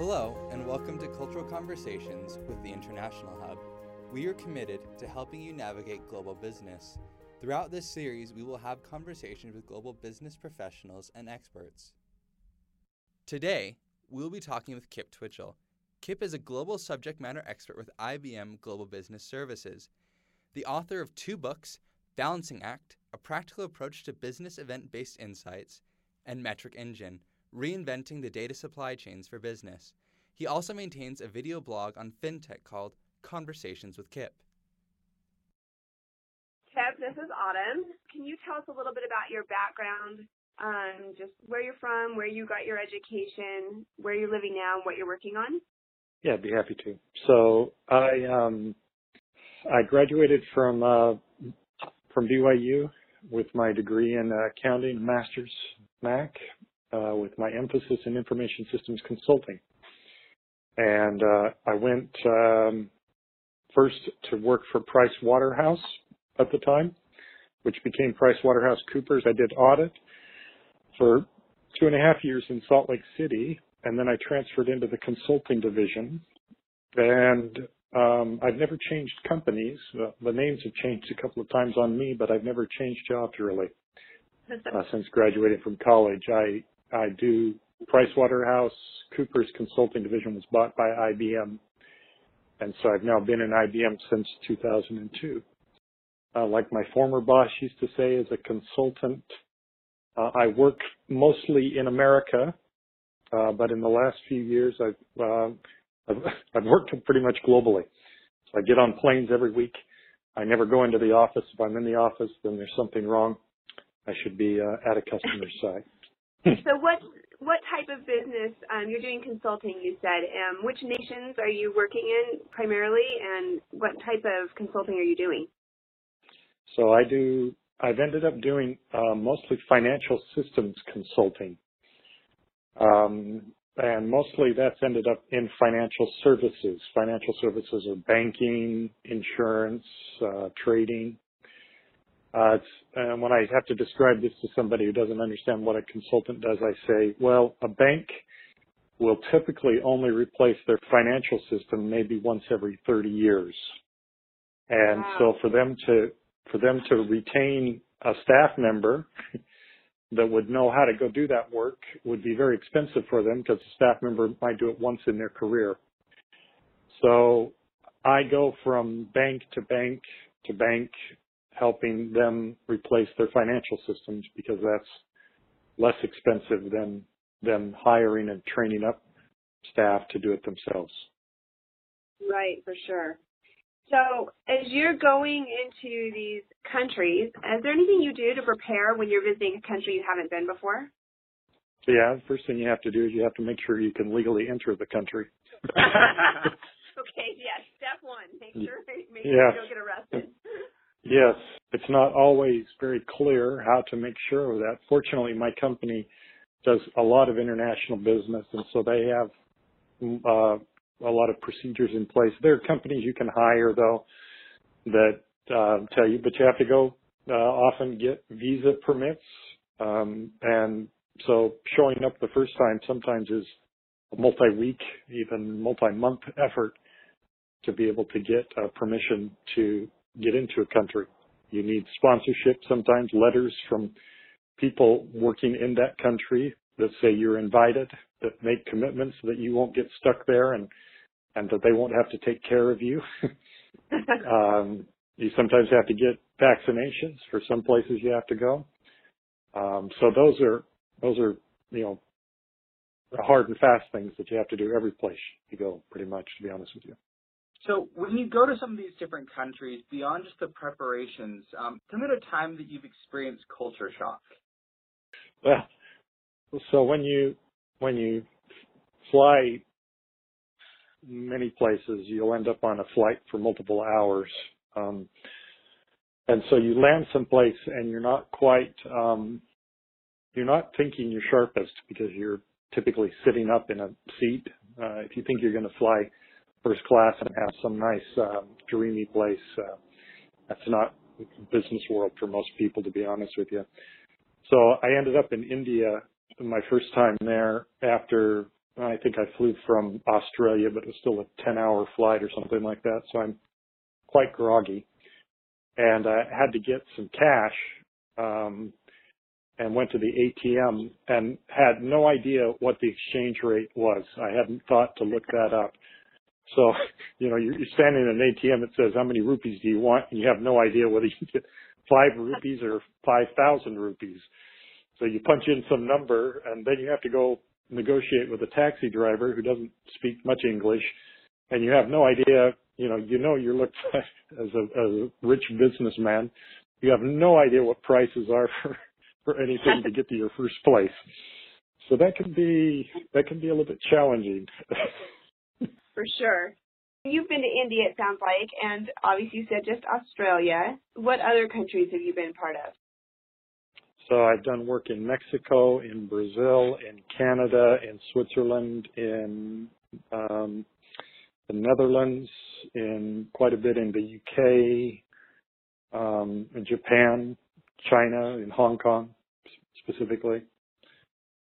Hello, and welcome to Cultural Conversations with the International Hub. We are committed to helping you navigate global business. Throughout this series, we will have conversations with global business professionals and experts. Today, we'll be talking with Kip Twitchell. Kip is a global subject matter expert with IBM Global Business Services, the author of two books Balancing Act, a practical approach to business event based insights, and Metric Engine, reinventing the data supply chains for business. He also maintains a video blog on fintech called Conversations with Kip. Kip, this is Autumn. Can you tell us a little bit about your background, um, just where you're from, where you got your education, where you're living now, and what you're working on? Yeah, I'd be happy to. So I um, I graduated from uh, from BYU with my degree in uh, accounting, master's MAC, uh, with my emphasis in information systems consulting. And uh, I went um, first to work for Price Waterhouse at the time, which became Price Waterhouse Coopers. I did audit for two and a half years in Salt Lake City, and then I transferred into the consulting division. And um, I've never changed companies. Uh, the names have changed a couple of times on me, but I've never changed jobs really uh, since graduating from college. I I do Price Waterhouse Cooper's consulting division was bought by IBM, and so I've now been in IBM since 2002. Uh, like my former boss used to say, as a consultant, uh, I work mostly in America, uh, but in the last few years, I've, uh, I've, I've worked pretty much globally. So I get on planes every week. I never go into the office. If I'm in the office, then there's something wrong. I should be uh, at a customer's site. So what what type of business um, you're doing consulting? You said, um, which nations are you working in primarily, and what type of consulting are you doing? So I do. I've ended up doing uh, mostly financial systems consulting, um, and mostly that's ended up in financial services. Financial services are banking, insurance, uh, trading, uh, and when I have to describe this to somebody who doesn't understand what a consultant does, I say, well, a bank will typically only replace their financial system maybe once every 30 years. And wow. so for them to, for them to retain a staff member that would know how to go do that work would be very expensive for them because the staff member might do it once in their career. So I go from bank to bank to bank helping them replace their financial systems because that's less expensive than them hiring and training up staff to do it themselves. Right, for sure. So, as you're going into these countries, is there anything you do to prepare when you're visiting a country you haven't been before? Yeah, the first thing you have to do is you have to make sure you can legally enter the country. okay, yes, step one. Make sure, make sure you don't get arrested. Yes, it's not always very clear how to make sure of that. Fortunately, my company does a lot of international business, and so they have uh, a lot of procedures in place. There are companies you can hire though that uh, tell you, but you have to go uh, often get visa permits, um, and so showing up the first time sometimes is a multi-week, even multi-month effort to be able to get uh, permission to get into a country. You need sponsorship, sometimes letters from people working in that country that say you're invited, that make commitments that you won't get stuck there and, and that they won't have to take care of you. um, you sometimes have to get vaccinations for some places you have to go. Um, so those are, those are, you know, hard and fast things that you have to do every place you go, pretty much, to be honest with you. So when you go to some of these different countries, beyond just the preparations, um, tell me a time that you've experienced culture shock. Well, so when you when you fly many places, you'll end up on a flight for multiple hours, um, and so you land someplace and you're not quite um, you're not thinking your sharpest because you're typically sitting up in a seat. Uh, if you think you're going to fly first class and have some nice, uh, dreamy place. Uh, that's not business world for most people, to be honest with you. So I ended up in India my first time there after I think I flew from Australia, but it was still a 10 hour flight or something like that. So I'm quite groggy and I had to get some cash, um, and went to the ATM and had no idea what the exchange rate was. I hadn't thought to look that up. So, you know, you're, standing in an ATM, that says, how many rupees do you want? And you have no idea whether you get five rupees or 5,000 rupees. So you punch in some number and then you have to go negotiate with a taxi driver who doesn't speak much English and you have no idea, you know, you know you're looked at as a, as a rich businessman. You have no idea what prices are for, for anything to get to your first place. So that can be, that can be a little bit challenging. For sure. You've been to India, it sounds like, and obviously you said just Australia. What other countries have you been part of? So I've done work in Mexico, in Brazil, in Canada, in Switzerland, in um, the Netherlands, in quite a bit in the UK, um, in Japan, China, in Hong Kong specifically.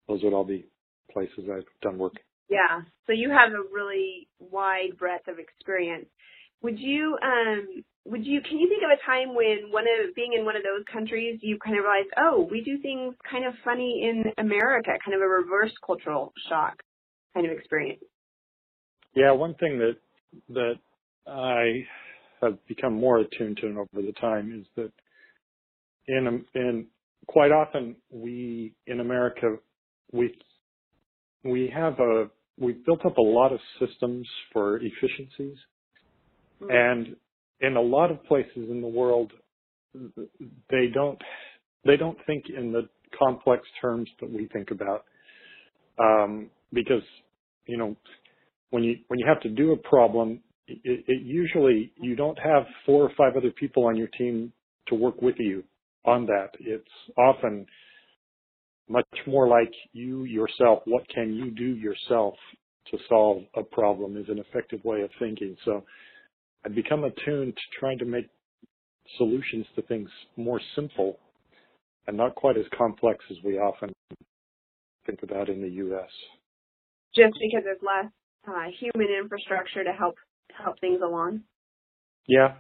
Those would all be places I've done work. Yeah. So you have a really wide breadth of experience. Would you um would you can you think of a time when one of being in one of those countries you kind of realized, oh, we do things kind of funny in America, kind of a reverse cultural shock kind of experience? Yeah, one thing that that I have become more attuned to over the time is that in in quite often we in America we we have a we've built up a lot of systems for efficiencies mm-hmm. and in a lot of places in the world they don't they don't think in the complex terms that we think about um, because you know when you when you have to do a problem, it, it usually you don't have four or five other people on your team to work with you on that. It's often much more like you yourself. What can you do yourself to solve a problem is an effective way of thinking. So I've become attuned to trying to make solutions to things more simple and not quite as complex as we often think about in the U.S. Just because there's less uh, human infrastructure to help help things along. Yeah,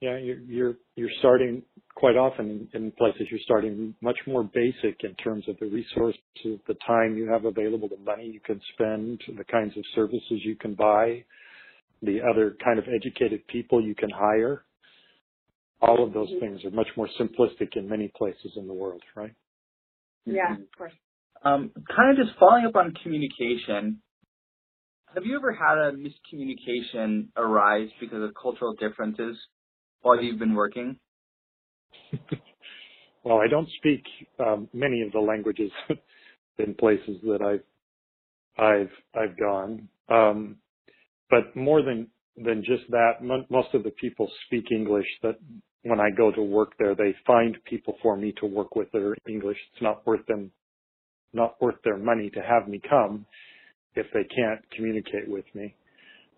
yeah, you're you're you're starting quite often in, in places. You're starting much more basic in terms of the resources, the time you have available, the money you can spend, the kinds of services you can buy, the other kind of educated people you can hire. All of those mm-hmm. things are much more simplistic in many places in the world, right? Yeah, of course. Um, kind of just following up on communication, have you ever had a miscommunication arise because of cultural differences while you've been working? well, I don't speak um, many of the languages in places that I've I've I've gone, um, but more than than just that, m- most of the people speak English. That when I go to work there, they find people for me to work with that are English. It's not worth them not worth their money to have me come if they can't communicate with me.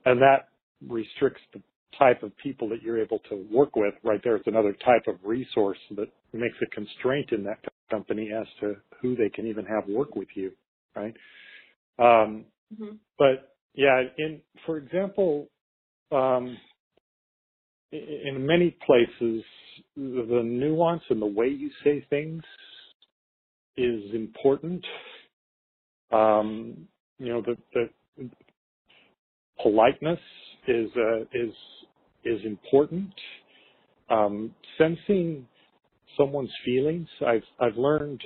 And that restricts the type of people that you're able to work with right there. It's another type of resource that makes a constraint in that company as to who they can even have work with you, right? Um, mm-hmm. But yeah, in for example, um, in many places, the nuance and the way you say things is important. Um, you know, the, the politeness is uh, is is important. Um, sensing someone's feelings, I've I've learned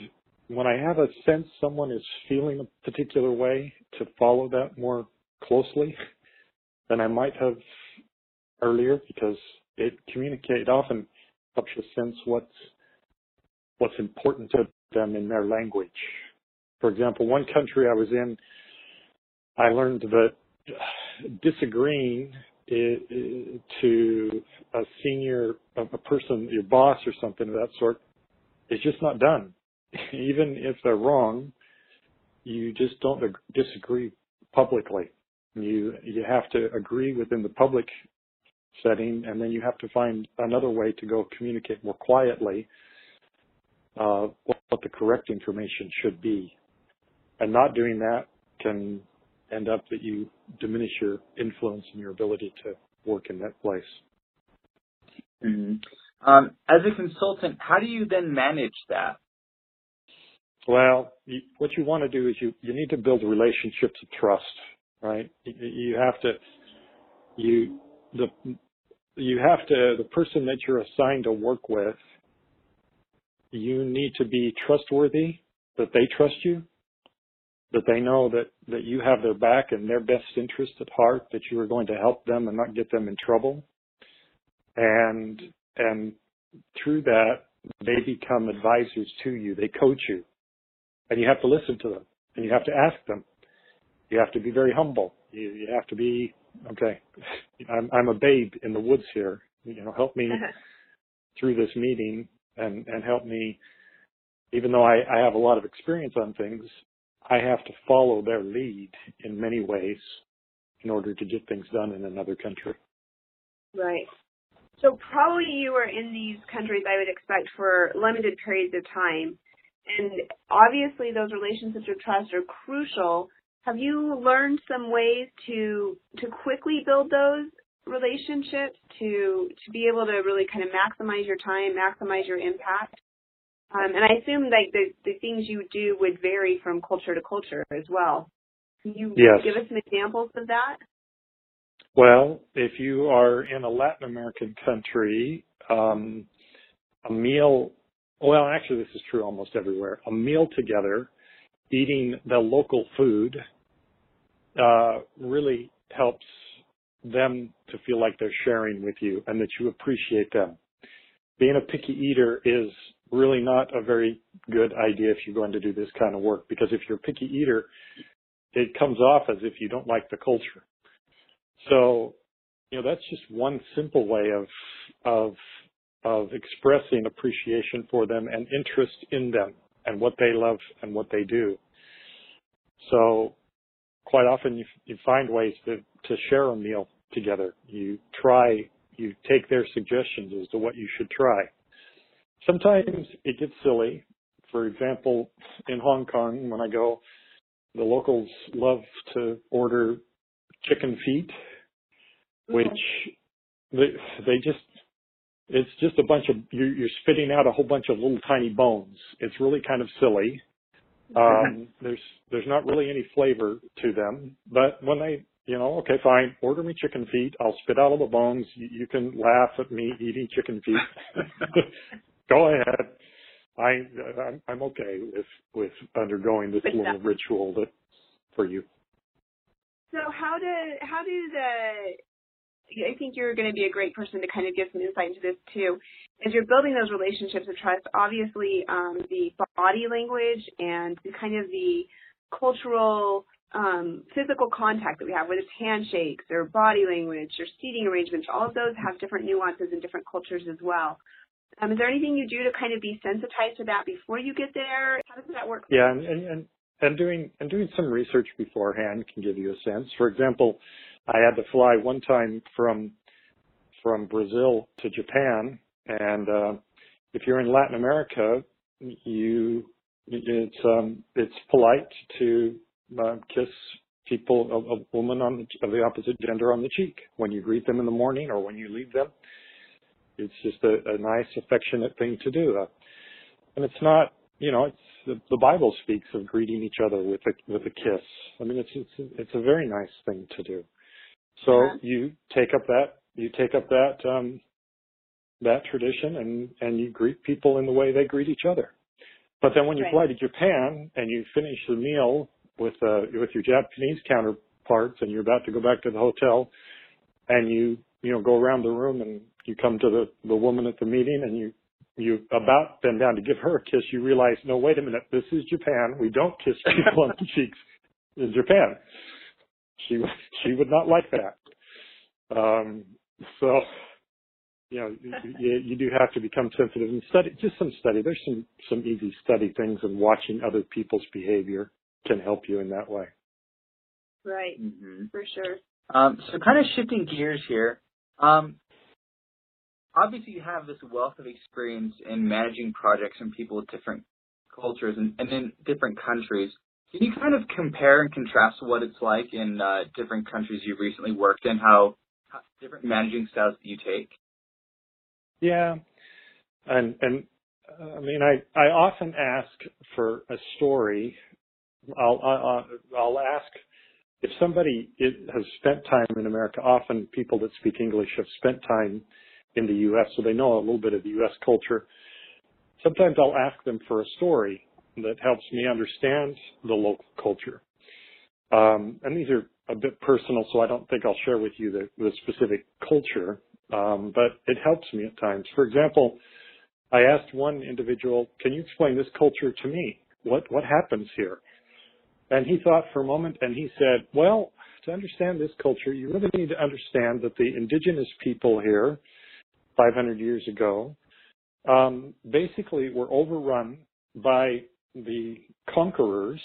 when I have a sense someone is feeling a particular way to follow that more closely than I might have earlier because it communicate often helps you sense what's what's important to them in their language. For example, one country I was in, I learned that disagreeing to a senior, a person, your boss or something of that sort, is just not done. Even if they're wrong, you just don't disagree publicly. You you have to agree within the public setting, and then you have to find another way to go communicate more quietly uh, what the correct information should be. And not doing that can end up that you diminish your influence and your ability to work in that place. Mm-hmm. Um, as a consultant, how do you then manage that? Well, you, what you want to do is you, you need to build relationships of trust, right? You, you have to, you, the, you have to, the person that you're assigned to work with, you need to be trustworthy, that they trust you, that they know that, that you have their back and their best interest at heart, that you are going to help them and not get them in trouble. And, and through that, they become advisors to you. They coach you and you have to listen to them and you have to ask them. You have to be very humble. You, you have to be, okay, I'm, I'm a babe in the woods here. You know, help me uh-huh. through this meeting and, and help me, even though I, I have a lot of experience on things, I have to follow their lead in many ways in order to get things done in another country. Right. So probably you were in these countries, I would expect, for limited periods of time. And obviously those relationships of trust are crucial. Have you learned some ways to to quickly build those relationships to to be able to really kind of maximize your time, maximize your impact? Um, and I assume like the the things you do would vary from culture to culture as well. Can you yes. give us some examples of that? Well, if you are in a Latin American country, um, a meal well, actually, this is true almost everywhere. A meal together, eating the local food, uh, really helps them to feel like they're sharing with you and that you appreciate them. Being a picky eater is really not a very good idea if you're going to do this kind of work because if you're a picky eater, it comes off as if you don't like the culture. So, you know, that's just one simple way of, of of expressing appreciation for them and interest in them and what they love and what they do. So quite often you, you find ways to, to share a meal together. You try, you take their suggestions as to what you should try. Sometimes it gets silly. For example, in Hong Kong, when I go, the locals love to order chicken feet, which they, they just it's just a bunch of you're, you're spitting out a whole bunch of little tiny bones. It's really kind of silly. Um, there's there's not really any flavor to them, but when they you know okay fine order me chicken feet I'll spit out all the bones you, you can laugh at me eating chicken feet go ahead I I'm, I'm okay with with undergoing this little ritual that for you. So how do how do the I think you're going to be a great person to kind of give some insight into this too. As you're building those relationships of trust, obviously um, the body language and the kind of the cultural um, physical contact that we have, whether it's handshakes or body language or seating arrangements, all of those have different nuances in different cultures as well. Um, is there anything you do to kind of be sensitized to that before you get there? How does that work? Yeah, and, and, and doing and doing some research beforehand can give you a sense. For example, I had to fly one time from from Brazil to Japan, and uh, if you're in Latin America, you it's um, it's polite to uh, kiss people a, a woman on the, of the opposite gender on the cheek when you greet them in the morning or when you leave them. It's just a, a nice, affectionate thing to do, uh, and it's not you know it's the, the Bible speaks of greeting each other with a with a kiss. I mean, it's it's it's a very nice thing to do. So uh-huh. you take up that you take up that um, that tradition and and you greet people in the way they greet each other. But then when you right. fly to Japan and you finish the meal with uh, with your Japanese counterparts and you're about to go back to the hotel and you you know go around the room and you come to the the woman at the meeting and you you about bend down to give her a kiss, you realize, no, wait a minute, this is Japan. We don't kiss people on the cheeks in Japan. She she would not like that. Um, so you know you, you do have to become sensitive and study just some study. There's some some easy study things, and watching other people's behavior can help you in that way. Right, mm-hmm. for sure. Um, so kind of shifting gears here. Um, obviously, you have this wealth of experience in managing projects and people with different cultures and, and in different countries. Can you kind of compare and contrast what it's like in uh, different countries you've recently worked in? How, how different managing styles you take? Yeah, and and I mean, I I often ask for a story. I'll I'll, I'll ask if somebody has spent time in America. Often, people that speak English have spent time in the U.S., so they know a little bit of the U.S. culture. Sometimes I'll ask them for a story that helps me understand the local culture. Um, and these are a bit personal, so I don't think I'll share with you the, the specific culture, um, but it helps me at times. For example, I asked one individual, "Can you explain this culture to me? What what happens here?" And he thought for a moment, and he said, "Well, to understand this culture, you really need to understand that the indigenous people here, 500 years ago, um, basically were overrun by the conquerors,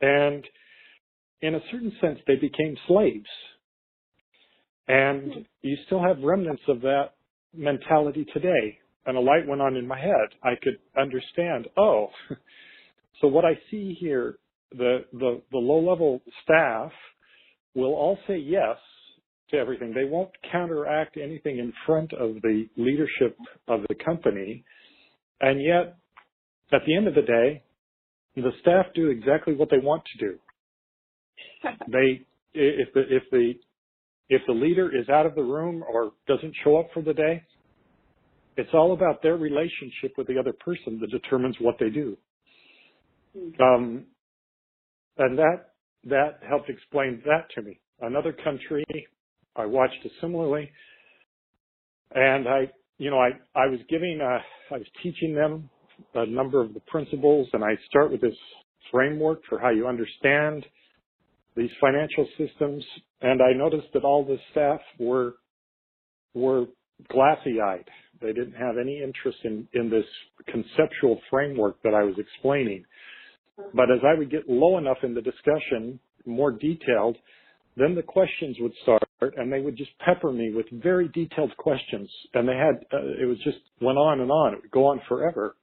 and in a certain sense, they became slaves. And you still have remnants of that mentality today. And a light went on in my head. I could understand, oh, so what I see here, the, the, the low level staff will all say yes to everything. They won't counteract anything in front of the leadership of the company. And yet, at the end of the day, the staff do exactly what they want to do. they, if the, if the, if the leader is out of the room or doesn't show up for the day, it's all about their relationship with the other person that determines what they do. Mm-hmm. Um, and that, that helped explain that to me. Another country, I watched it similarly, and I, you know, I, I was giving, uh, I was teaching them a number of the principles, and I start with this framework for how you understand these financial systems. And I noticed that all the staff were were glassy-eyed. They didn't have any interest in in this conceptual framework that I was explaining. But as I would get low enough in the discussion, more detailed, then the questions would start and they would just pepper me with very detailed questions. And they had, uh, it was just went on and on. It would go on forever.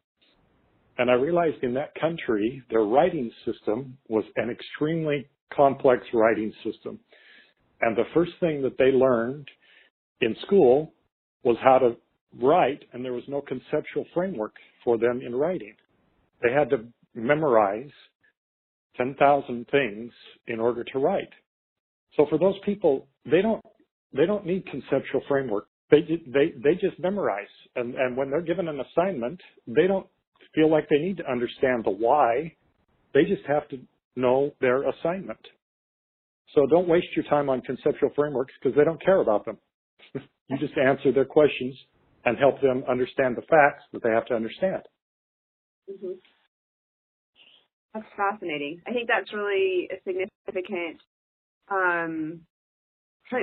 And I realized in that country, their writing system was an extremely complex writing system. And the first thing that they learned in school was how to write, and there was no conceptual framework for them in writing. They had to memorize 10,000 things in order to write. So for those people, they don't, they don't need conceptual framework. They, they, they just memorize. And, and when they're given an assignment, they don't feel like they need to understand the why. They just have to know their assignment. So don't waste your time on conceptual frameworks because they don't care about them. you just answer their questions and help them understand the facts that they have to understand. Mm-hmm. That's fascinating. I think that's really a significant um,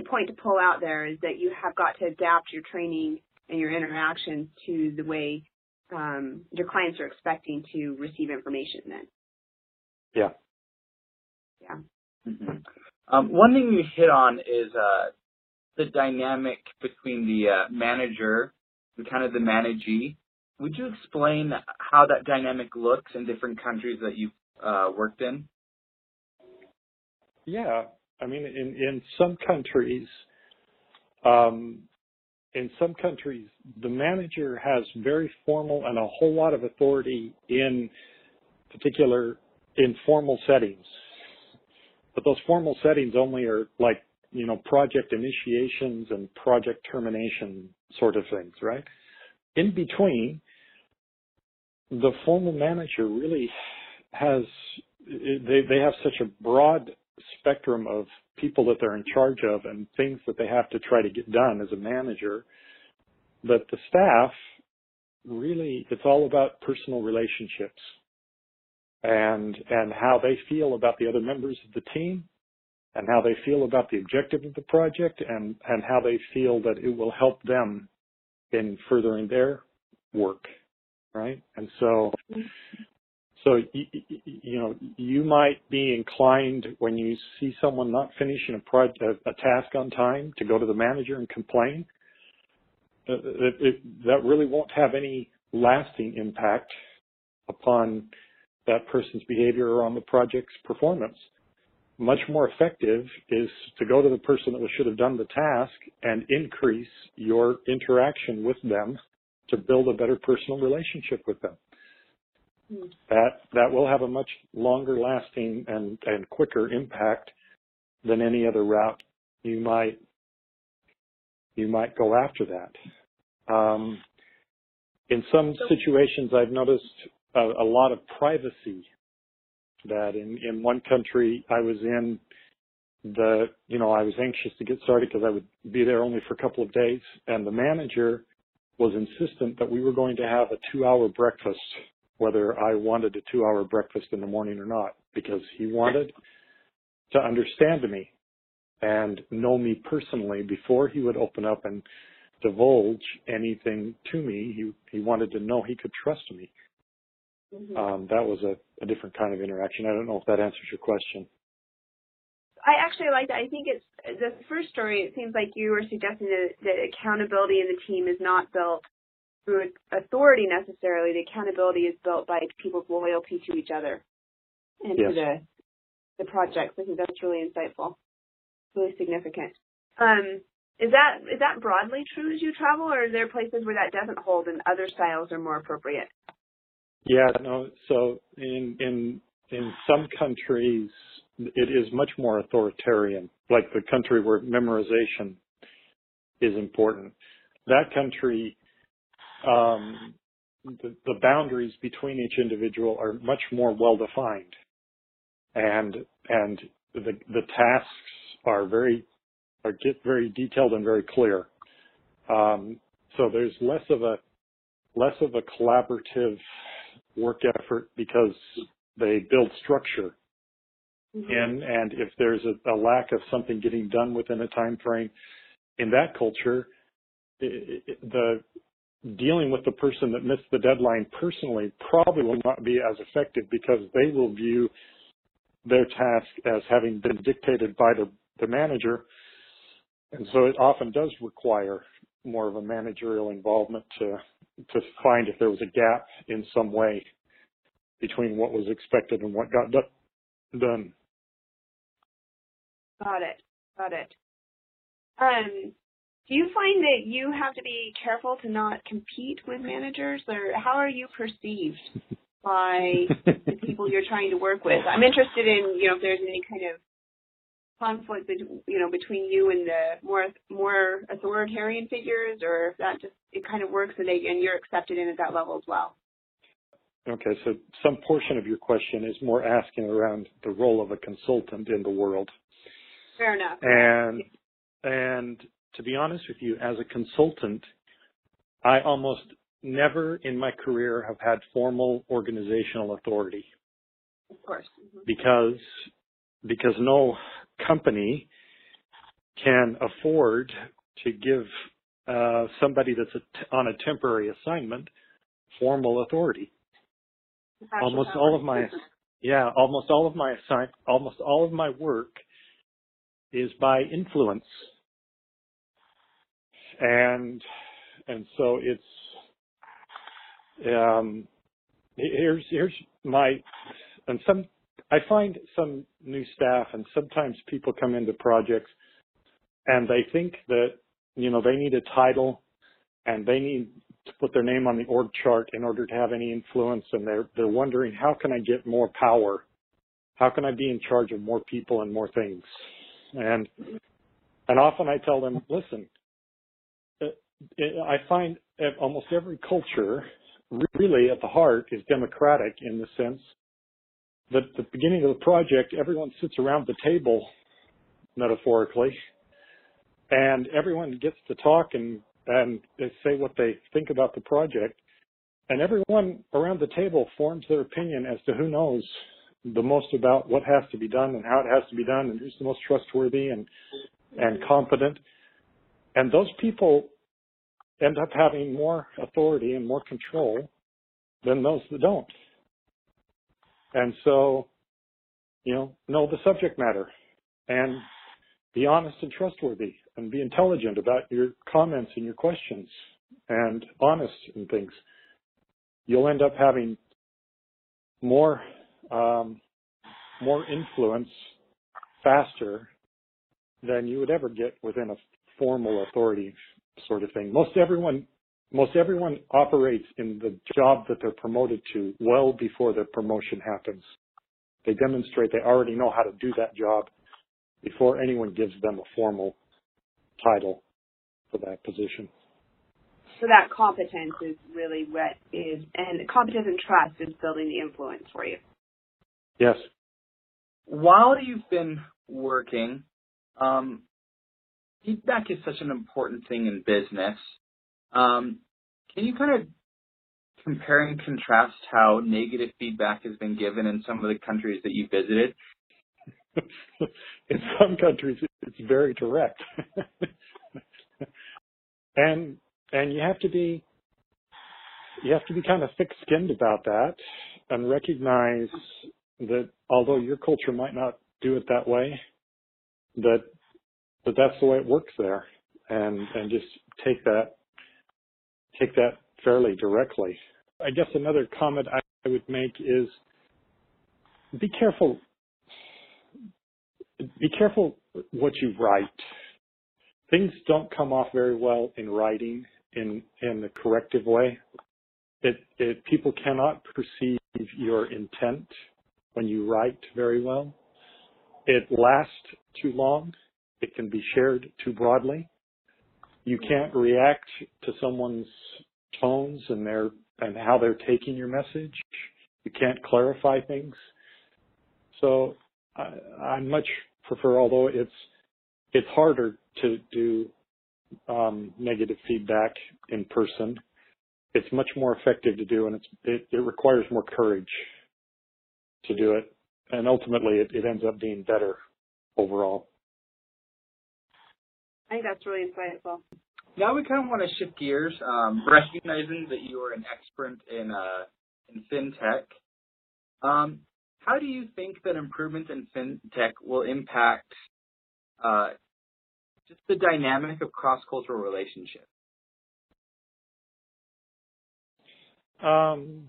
point to pull out there is that you have got to adapt your training and your interactions to the way um, your clients are expecting to receive information then. Yeah. Yeah. Mm-hmm. Um, one thing you hit on is uh, the dynamic between the uh, manager and kind of the managee. Would you explain how that dynamic looks in different countries that you've uh, worked in? Yeah, I mean, in in some countries, um, in some countries, the manager has very formal and a whole lot of authority in particular informal settings. But those formal settings only are like, you know, project initiations and project termination sort of things, right? In between, the formal manager really has, they, they have such a broad spectrum of people that they're in charge of and things that they have to try to get done as a manager. But the staff really, it's all about personal relationships and, and how they feel about the other members of the team and how they feel about the objective of the project and, and how they feel that it will help them in furthering their work. Right. And so so, you, know, you might be inclined when you see someone not finishing a, project, a, a task on time to go to the manager and complain. Uh, it, it, that really won't have any lasting impact upon that person's behavior or on the project's performance. Much more effective is to go to the person that should have done the task and increase your interaction with them to build a better personal relationship with them. That that will have a much longer lasting and, and quicker impact than any other route you might you might go after that. Um, in some situations, I've noticed a, a lot of privacy. That in in one country I was in, the you know I was anxious to get started because I would be there only for a couple of days, and the manager was insistent that we were going to have a two-hour breakfast, whether I wanted a two-hour breakfast in the morning or not, because he wanted to understand me and know me personally before he would open up and divulge anything to me. He he wanted to know he could trust me. Mm-hmm. Um, that was a, a different kind of interaction. I don't know if that answers your question. I actually like that. I think it's the first story. It seems like you were suggesting that, that accountability in the team is not built through authority necessarily. The accountability is built by people's loyalty to each other and yes. to the the projects. I think that's really insightful, really significant. Um, is that is that broadly true as you travel, or are there places where that doesn't hold and other styles are more appropriate? Yeah, no. So in in in some countries, it is much more authoritarian. Like the country where memorization is important. That country, um, the, the boundaries between each individual are much more well defined, and and the the tasks are very are get very detailed and very clear. Um, so there's less of a less of a collaborative work effort because they build structure mm-hmm. in, and if there's a, a, lack of something getting done within a time frame, in that culture, it, it, the dealing with the person that missed the deadline personally probably will not be as effective because they will view their task as having been dictated by the, the manager and so it often does require more of a managerial involvement to to find if there was a gap in some way between what was expected and what got done. Got it. Got it. Um, do you find that you have to be careful to not compete with managers, or how are you perceived by the people you're trying to work with? I'm interested in, you know, if there's any kind of conflict, you know, between you and the more more authoritarian figures, or if that just it kind of works and they and you're accepted in at that level as well. Okay, so some portion of your question is more asking around the role of a consultant in the world. Fair enough. And and to be honest with you, as a consultant, I almost never in my career have had formal organizational authority. Of course. Mm-hmm. Because because no company can afford to give uh, somebody that's a, on a temporary assignment formal authority. Almost all of my yeah, almost all of my assign almost all of my work is by influence. And and so it's um here's here's my and some I find some new staff and sometimes people come into projects and they think that, you know, they need a title and they need to put their name on the org chart in order to have any influence and they're, they're wondering how can I get more power? How can I be in charge of more people and more things? And, and often I tell them, listen, I find almost every culture really at the heart is democratic in the sense that at the beginning of the project, everyone sits around the table, metaphorically, and everyone gets to talk and, and they say what they think about the project. And everyone around the table forms their opinion as to who knows the most about what has to be done and how it has to be done and who's the most trustworthy and, and competent. And those people end up having more authority and more control than those that don't. And so, you know, know the subject matter and be honest and trustworthy and be intelligent about your comments and your questions and honest in things. You'll end up having more um, more influence faster than you would ever get within a formal authority sort of thing. Most everyone most everyone operates in the job that they're promoted to well before their promotion happens. They demonstrate they already know how to do that job before anyone gives them a formal title for that position. So that competence is really what is, and competence and trust is building the influence for you. Yes. While you've been working, um, feedback is such an important thing in business. Um, can you kind of compare and contrast how negative feedback has been given in some of the countries that you visited? in some countries, it's very direct, and and you have to be you have to be kind of thick-skinned about that and recognize that although your culture might not do it that way, that that that's the way it works there, and and just take that take that fairly directly. I guess another comment I would make is be careful be careful what you write. Things don't come off very well in writing in in the corrective way. It, it people cannot perceive your intent when you write very well. It lasts too long. It can be shared too broadly. You can't react to someone's tones and their and how they're taking your message. You can't clarify things. So I, I much prefer, although it's it's harder to do um, negative feedback in person. It's much more effective to do, and it's, it, it requires more courage to do it, and ultimately it, it ends up being better overall. I think that's really insightful. Now we kind of want to shift gears, um, recognizing that you are an expert in uh, in fintech. Um, how do you think that improvements in fintech will impact uh, just the dynamic of cross-cultural relationships? Um,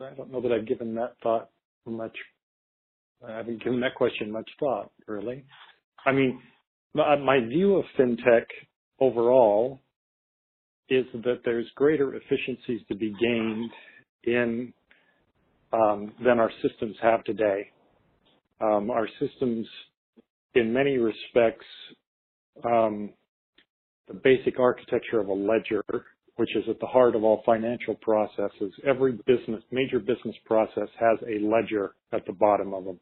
I don't know that I've given that thought much. I haven't given that question much thought, really. I mean, my view of fintech overall is that there's greater efficiencies to be gained in um, than our systems have today. Um, our systems, in many respects, um, the basic architecture of a ledger, which is at the heart of all financial processes. Every business, major business process has a ledger at the bottom of them.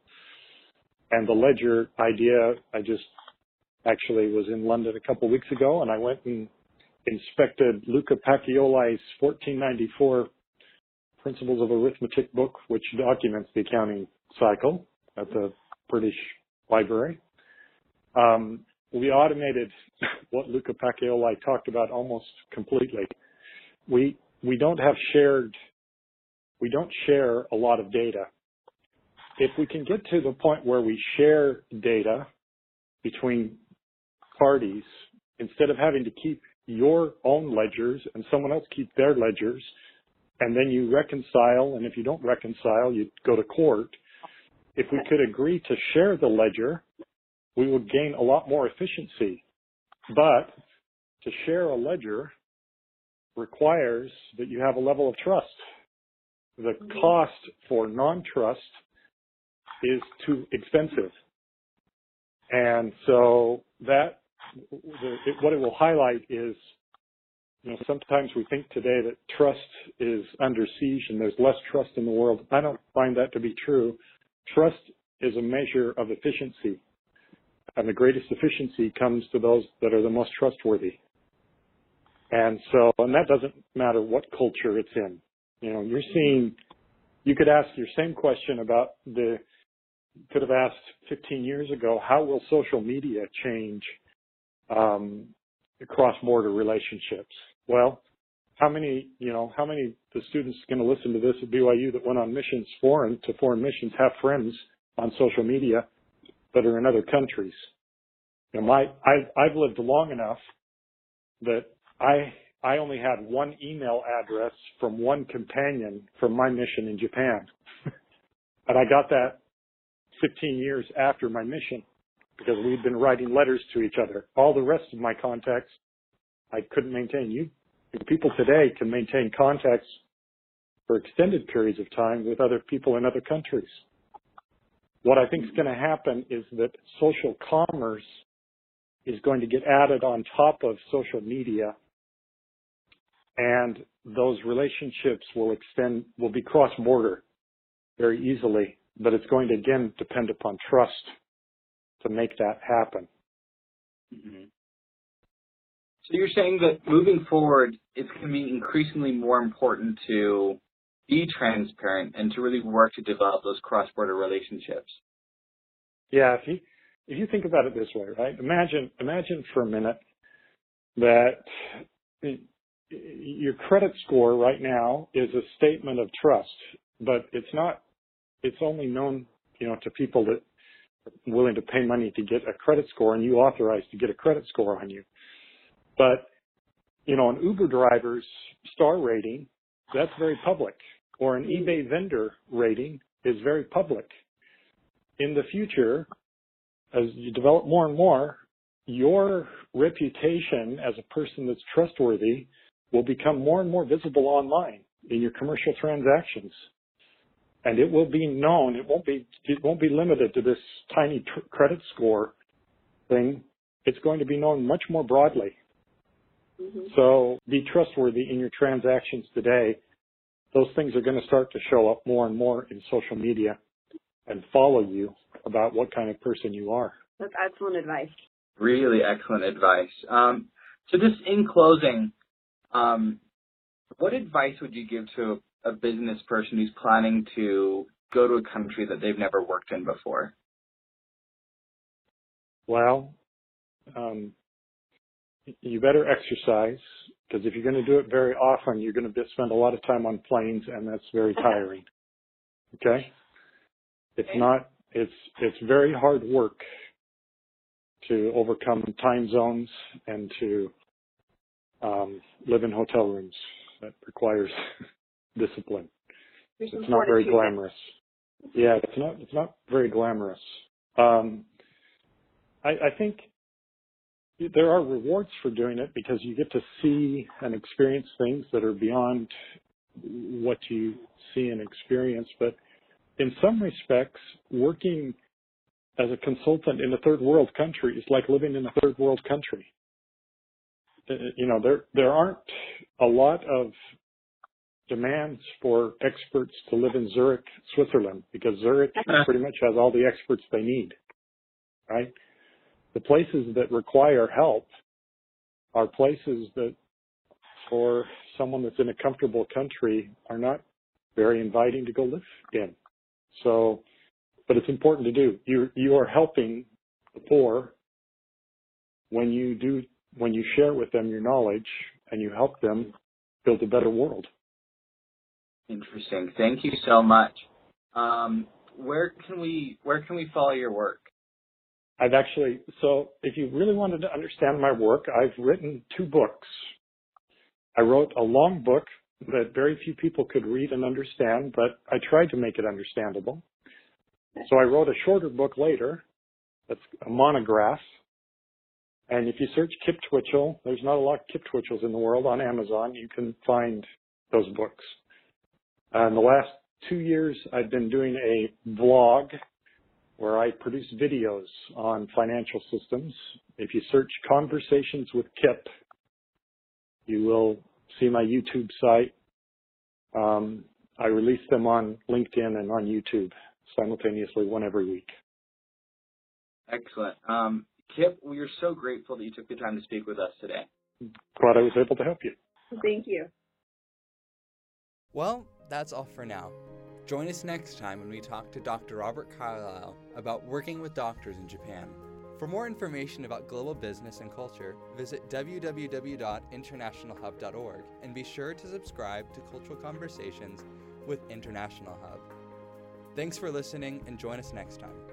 And the ledger idea, I just actually was in London a couple weeks ago and I went and inspected Luca Pacioli's 1494 Principles of Arithmetic book, which documents the accounting cycle at the British Library. Um, we automated what Luca Pacioli talked about almost completely. We we don't have shared we don't share a lot of data. If we can get to the point where we share data between parties, instead of having to keep your own ledgers and someone else keep their ledgers, and then you reconcile, and if you don't reconcile, you go to court. If we could agree to share the ledger, we would gain a lot more efficiency. But to share a ledger requires that you have a level of trust. The mm-hmm. cost for non-trust is too expensive. And so that, what it will highlight is you know, sometimes we think today that trust is under siege and there's less trust in the world. I don't find that to be true. Trust is a measure of efficiency. And the greatest efficiency comes to those that are the most trustworthy. And so, and that doesn't matter what culture it's in. You know, you're seeing, you could ask your same question about the, could have asked 15 years ago, how will social media change um, cross-border relationships? Well, how many, you know, how many the students going to listen to this at BYU that went on missions foreign to foreign missions have friends on social media that are in other countries? You know, my, I, I've lived long enough that I I only had one email address from one companion from my mission in Japan. and I got that 15 years after my mission because we'd been writing letters to each other. All the rest of my contacts I couldn't maintain. You people today can maintain contacts for extended periods of time with other people in other countries. What I think is going to happen is that social commerce is going to get added on top of social media and those relationships will extend, will be cross border very easily, but it's going to again depend upon trust to make that happen. Mm-hmm. So you're saying that moving forward, it's going to be increasingly more important to be transparent and to really work to develop those cross-border relationships. Yeah, if you if you think about it this way, right? Imagine imagine for a minute that your credit score right now is a statement of trust, but it's not. It's only known, you know, to people that willing to pay money to get a credit score, and you authorize to get a credit score on you. But you know, an Uber driver's star rating that's very public, or an eBay vendor rating is very public. In the future, as you develop more and more, your reputation as a person that's trustworthy will become more and more visible online in your commercial transactions. And it will be known, it won't be, it won't be limited to this tiny tr- credit score thing. It's going to be known much more broadly. Mm-hmm. So be trustworthy in your transactions today. Those things are going to start to show up more and more in social media and follow you about what kind of person you are. That's excellent advice. Really excellent advice. Um, so just in closing, um, what advice would you give to a business person who's planning to go to a country that they've never worked in before? Well, um, you better exercise because if you're going to do it very often, you're going to spend a lot of time on planes, and that's very tiring. Okay, it's not. It's it's very hard work to overcome time zones and to um, live in hotel rooms. That requires discipline. There's it's not very glamorous. Yeah, it's not. It's not very glamorous. Um, I, I think there are rewards for doing it because you get to see and experience things that are beyond what you see and experience. But in some respects, working as a consultant in a third world country is like living in a third world country. Uh, you know, there there aren't a lot of demands for experts to live in Zurich, Switzerland, because Zurich pretty much has all the experts they need, right? The places that require help are places that, for someone that's in a comfortable country, are not very inviting to go live in. So, but it's important to do. You you are helping the poor when you do when you share with them your knowledge and you help them build a better world. Interesting. Thank you so much. Um, where can we where can we follow your work? I've actually so if you really wanted to understand my work, I've written two books. I wrote a long book that very few people could read and understand, but I tried to make it understandable. So I wrote a shorter book later that's a monograph and if you search Kip Twitchell, there's not a lot of Kip Twitchells in the world on Amazon. You can find those books. Uh, in the last two years, I've been doing a vlog where I produce videos on financial systems. If you search Conversations with Kip, you will see my YouTube site. Um, I release them on LinkedIn and on YouTube simultaneously, one every week. Excellent. Um, Kip, we are so grateful that you took the time to speak with us today. Glad I was able to help you. Thank you. Well, that's all for now. Join us next time when we talk to Dr. Robert Carlyle about working with doctors in Japan. For more information about global business and culture, visit www.internationalhub.org and be sure to subscribe to Cultural Conversations with International Hub. Thanks for listening and join us next time.